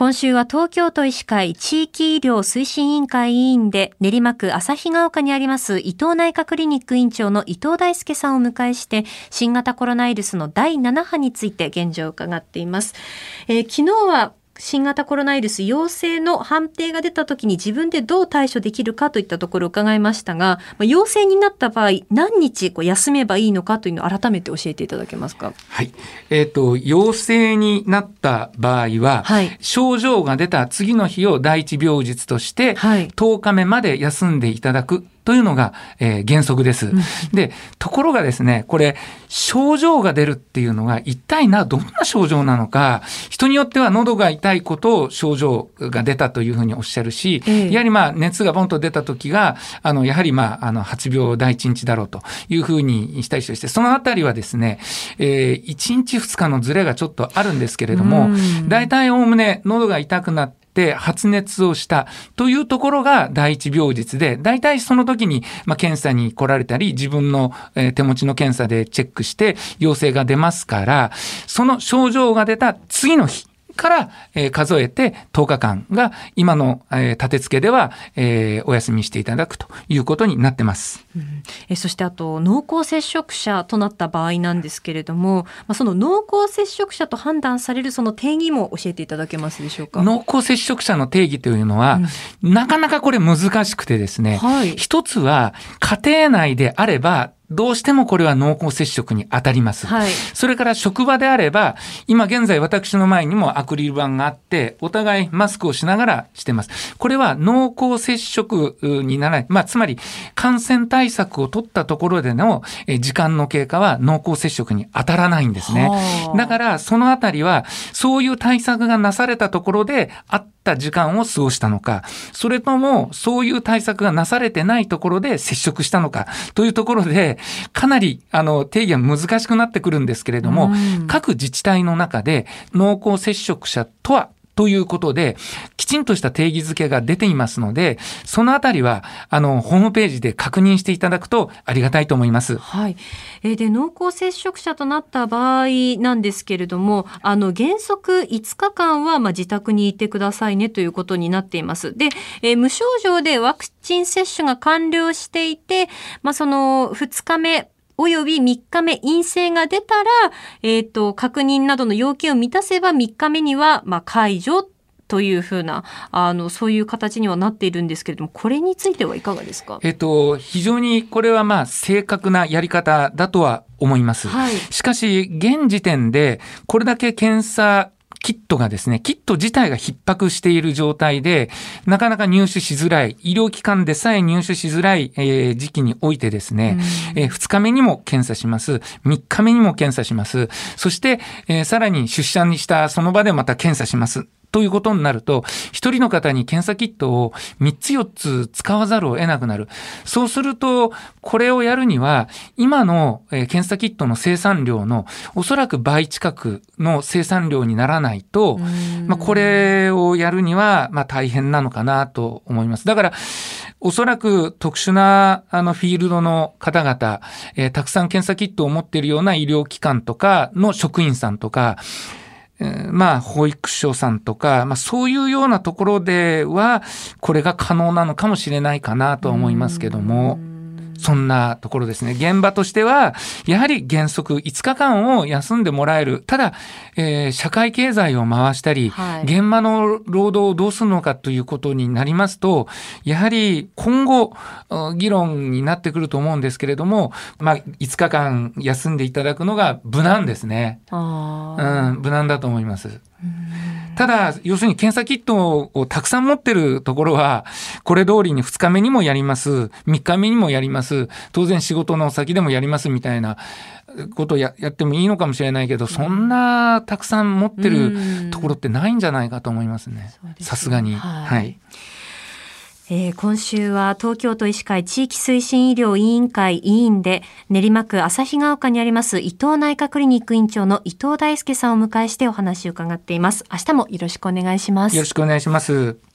今週は東京都医師会地域医療推進委員会委員で練馬区旭ヶ丘にあります伊藤内科クリニック院長の伊藤大輔さんをお迎えして新型コロナウイルスの第7波について現状を伺っています。えー、昨日は新型コロナウイルス陽性の判定が出た時に自分でどう対処できるかといったところを伺いましたが、まあ、陽性になった場合、何日こう休めばいいのかというのを改めて教えていただけますか？はい。えっ、ー、と、陽性になった場合は、はい、症状が出た次の日を第一病日として、10日目まで休んでいただくというのが、えー、原則です。で、ところがですね、これ、症状が出るっていうのが一体な、どんな症状なのか、人によっては喉が痛いことを症状が出たというふうにおっしゃるし、えー、やはりまあ熱がボンと出た時が、あの、やはりまあ、あの、発病第一日だろうというふうにしたりして、そのあたりはですね、えー、1日2日のズレがちょっとあるんですけれども、大体おおむね喉が痛くなって、て発熱をしたというところが第一病日で、大体その時に、まあ、検査に来られたり、自分の、え手持ちの検査でチェックして陽性が出ますから、その症状が出た次の日、から、えー、数えて10日間が今の、えー、立て付けでは、えー、お休みしていただくということになってます。うん、えそしてあと濃厚接触者となった場合なんですけれども、まあ、その濃厚接触者と判断されるその定義も教えていただけますでしょうか？濃厚接触者の定義というのは、うん、なかなかこれ難しくてですね、はい、一つは家庭内であればどうしてもこれは濃厚接触に当たります。はい、それから職場であれば、今現在私の前にもアクリル板があって、お互いマスクをしながらしてます。これは濃厚接触にならない。まあ、つまり感染対策を取ったところでの時間の経過は濃厚接触に当たらないんですね。だから、そのあたりは、そういう対策がなされたところで、あった時間を過ごしたのか、それとも、そういう対策がなされてないところで接触したのか、というところで、かなりあの定義は難しくなってくるんですけれども、各自治体の中で濃厚接触者とはということで、きちんとした定義づけが出ていますので、そのあたりは、あの、ホームページで確認していただくとありがたいと思います。はい。えー、で、濃厚接触者となった場合なんですけれども、あの、原則5日間は、ま、自宅にいてくださいねということになっています。で、えー、無症状でワクチン接種が完了していて、まあ、その2日目、および3日目陰性が出たら、えっ、ー、と、確認などの要件を満たせば3日目には、まあ、解除というふうな、あの、そういう形にはなっているんですけれども、これについてはいかがですか？えっと、非常にこれはまあ、正確なやり方だとは思います。はい、しかし、現時点で、これだけ検査キットがですね、キット自体が逼迫している状態で、なかなか入手しづらい、医療機関でさえ入手しづらい、えー、時期においてですね、えー、2日目にも検査します。3日目にも検査します。そして、えー、さらに出社にしたその場でまた検査します。ということになると、一人の方に検査キットを3つ4つ使わざるを得なくなる。そうすると、これをやるには、今の検査キットの生産量のおそらく倍近くの生産量にならないと、まあ、これをやるには、まあ、大変なのかなと思います。だから、おそらく特殊なあのフィールドの方々、えー、たくさん検査キットを持っているような医療機関とかの職員さんとか、まあ、保育所さんとか、まあ、そういうようなところでは、これが可能なのかもしれないかなとは思いますけども。そんなところですね。現場としては、やはり原則5日間を休んでもらえる。ただ、えー、社会経済を回したり、はい、現場の労働をどうするのかということになりますと、やはり今後、議論になってくると思うんですけれども、まあ、5日間休んでいただくのが無難ですね。うん、無難だと思います。ただ、要するに検査キットをたくさん持ってるところは、これ通りに2日目にもやります、3日目にもやります、当然仕事の先でもやりますみたいなことをややってもいいのかもしれないけど、そんなたくさん持ってるところってないんじゃないかと思いますね。さすがに。はい、はいえー、今週は東京都医師会地域推進医療委員会委員で練馬区旭ヶ丘にあります伊藤内科クリニック院長の伊藤大輔さんをお迎えしてお話を伺っています。明日もよろしくお願いします。よろしくお願いします。